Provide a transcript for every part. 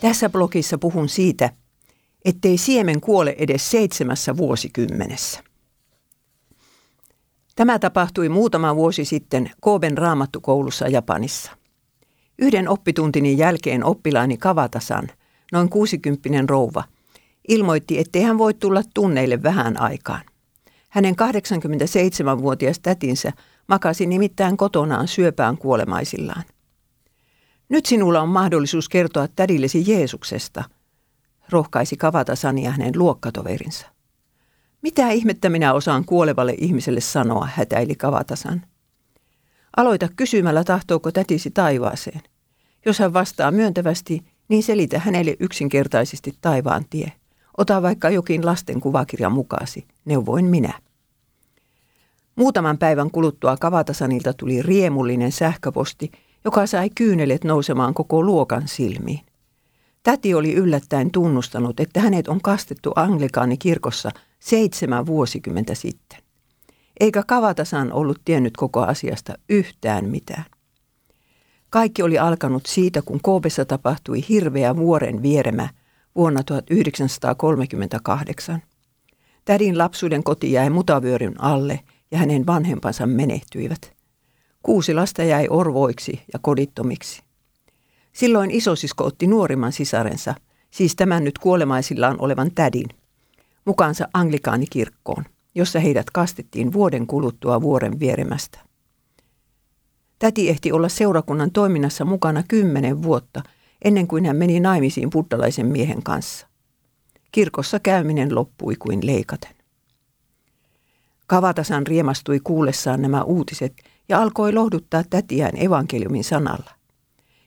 Tässä blogissa puhun siitä, ettei siemen kuole edes seitsemässä vuosikymmenessä. Tämä tapahtui muutama vuosi sitten Kooben raamattukoulussa Japanissa. Yhden oppituntini jälkeen oppilaani Kavatasan, noin 60 rouva, ilmoitti, ettei hän voi tulla tunneille vähän aikaan. Hänen 87-vuotias tätinsä makasi nimittäin kotonaan syöpään kuolemaisillaan. Nyt sinulla on mahdollisuus kertoa tädillesi Jeesuksesta, rohkaisi Kavatasani ja hänen luokkatoverinsa. Mitä ihmettä minä osaan kuolevalle ihmiselle sanoa, hätäili Kavatasan. Aloita kysymällä, tahtooko tätisi taivaaseen. Jos hän vastaa myöntävästi, niin selitä hänelle yksinkertaisesti taivaan tie. Ota vaikka jokin lasten kuvakirja mukaasi, neuvoin minä. Muutaman päivän kuluttua Kavatasanilta tuli riemullinen sähköposti, joka sai kyynelet nousemaan koko luokan silmiin. Täti oli yllättäen tunnustanut, että hänet on kastettu anglikaanikirkossa seitsemän vuosikymmentä sitten. Eikä Kavatasan ollut tiennyt koko asiasta yhtään mitään. Kaikki oli alkanut siitä, kun Koopessa tapahtui hirveä vuoren vieremä vuonna 1938. Tädin lapsuuden koti jäi mutavyöryn alle ja hänen vanhempansa menehtyivät. Kuusi lasta jäi orvoiksi ja kodittomiksi. Silloin isosisko otti nuorimman sisarensa, siis tämän nyt kuolemaisillaan olevan tädin, mukaansa anglikaanikirkkoon, jossa heidät kastettiin vuoden kuluttua vuoren vieremästä. Täti ehti olla seurakunnan toiminnassa mukana kymmenen vuotta ennen kuin hän meni naimisiin buddalaisen miehen kanssa. Kirkossa käyminen loppui kuin leikaten. Kavatasan riemastui kuullessaan nämä uutiset ja alkoi lohduttaa tätiään evankeliumin sanalla.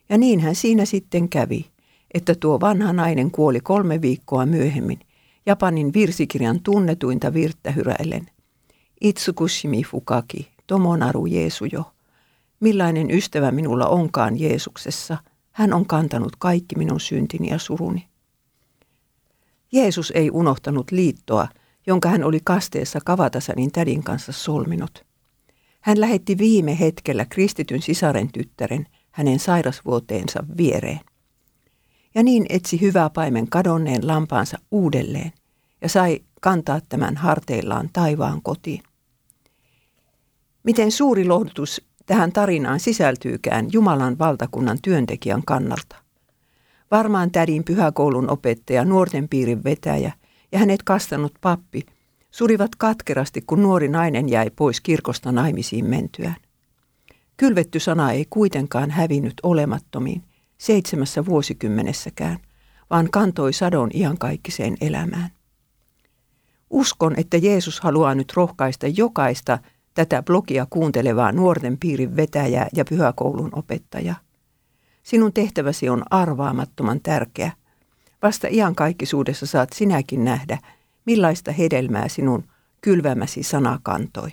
Ja niin hän siinä sitten kävi, että tuo vanha nainen kuoli kolme viikkoa myöhemmin Japanin virsikirjan tunnetuinta virttä hyräillen. Itsukushimi fukaki, tomonaru Jeesujo. Millainen ystävä minulla onkaan Jeesuksessa, hän on kantanut kaikki minun syntini ja suruni. Jeesus ei unohtanut liittoa, jonka hän oli kasteessa Kavatasanin tädin kanssa solminut. Hän lähetti viime hetkellä kristityn sisaren tyttären hänen sairasvuoteensa viereen. Ja niin etsi hyvä paimen kadonneen lampaansa uudelleen ja sai kantaa tämän harteillaan taivaan kotiin. Miten suuri lohdutus tähän tarinaan sisältyykään Jumalan valtakunnan työntekijän kannalta. Varmaan tädin pyhäkoulun opettaja, nuorten piirin vetäjä ja hänet kastanut pappi surivat katkerasti, kun nuori nainen jäi pois kirkosta naimisiin mentyään. Kylvetty sana ei kuitenkaan hävinnyt olemattomiin seitsemässä vuosikymmenessäkään, vaan kantoi sadon iankaikkiseen elämään. Uskon, että Jeesus haluaa nyt rohkaista jokaista tätä blogia kuuntelevaa nuorten piirin vetäjää ja pyhäkoulun opettajaa. Sinun tehtäväsi on arvaamattoman tärkeä. Vasta iankaikkisuudessa saat sinäkin nähdä, millaista hedelmää sinun kylvämäsi sana kantoi.